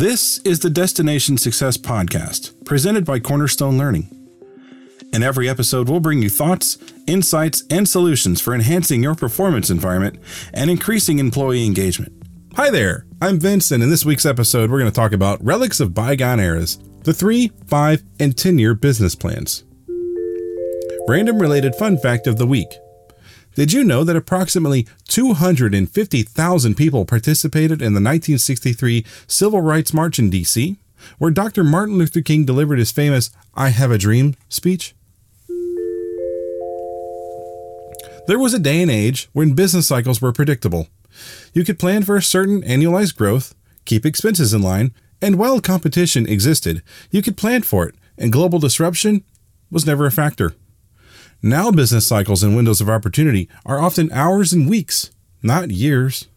This is the Destination Success Podcast, presented by Cornerstone Learning. In every episode, we'll bring you thoughts, insights, and solutions for enhancing your performance environment and increasing employee engagement. Hi there, I'm Vince, and in this week's episode, we're going to talk about relics of bygone eras the three, five, and 10 year business plans. Random related fun fact of the week did you know that approximately 250,000 people participated in the 1963 Civil Rights March in D.C., where Dr. Martin Luther King delivered his famous I Have a Dream speech? There was a day and age when business cycles were predictable. You could plan for a certain annualized growth, keep expenses in line, and while competition existed, you could plan for it, and global disruption was never a factor. Now, business cycles and windows of opportunity are often hours and weeks, not years.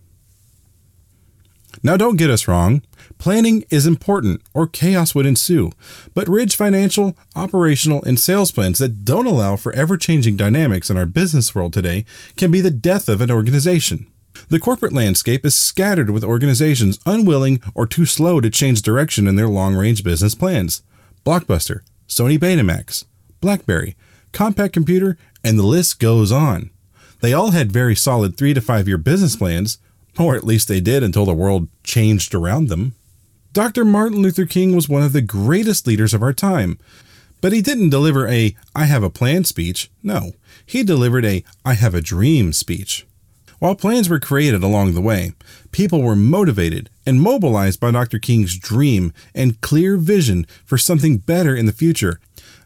Now, don't get us wrong. Planning is important, or chaos would ensue. But Ridge financial, operational, and sales plans that don't allow for ever changing dynamics in our business world today can be the death of an organization. The corporate landscape is scattered with organizations unwilling or too slow to change direction in their long range business plans. Blockbuster, Sony Betamax, Blackberry, Compaq Computer, and the list goes on. They all had very solid three to five year business plans, or at least they did until the world changed around them. Dr. Martin Luther King was one of the greatest leaders of our time, but he didn't deliver a I have a plan speech. No, he delivered a I have a dream speech. While plans were created along the way, people were motivated and mobilized by Dr. King's dream and clear vision for something better in the future,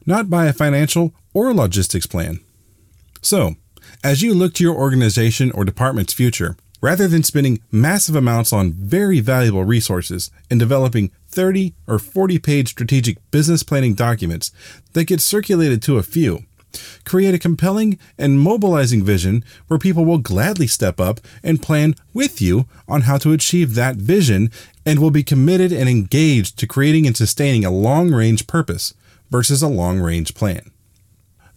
not by a financial or logistics plan. So, as you look to your organization or department's future, rather than spending massive amounts on very valuable resources and developing 30 or 40 page strategic business planning documents that get circulated to a few, create a compelling and mobilizing vision where people will gladly step up and plan with you on how to achieve that vision and will be committed and engaged to creating and sustaining a long range purpose versus a long range plan.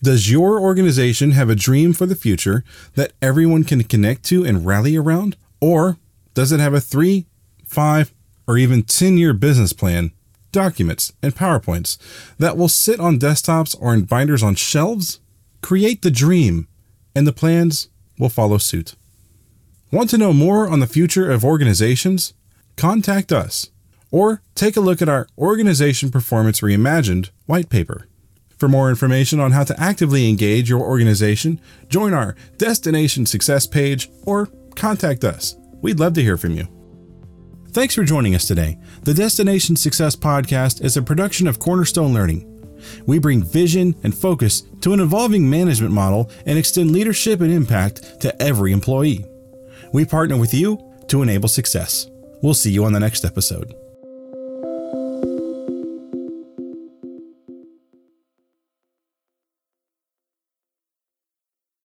Does your organization have a dream for the future that everyone can connect to and rally around? Or does it have a three, five, or even 10 year business plan, documents, and PowerPoints that will sit on desktops or in binders on shelves? Create the dream, and the plans will follow suit. Want to know more on the future of organizations? Contact us or take a look at our Organization Performance Reimagined white paper. For more information on how to actively engage your organization, join our Destination Success page or contact us. We'd love to hear from you. Thanks for joining us today. The Destination Success Podcast is a production of Cornerstone Learning. We bring vision and focus to an evolving management model and extend leadership and impact to every employee. We partner with you to enable success. We'll see you on the next episode.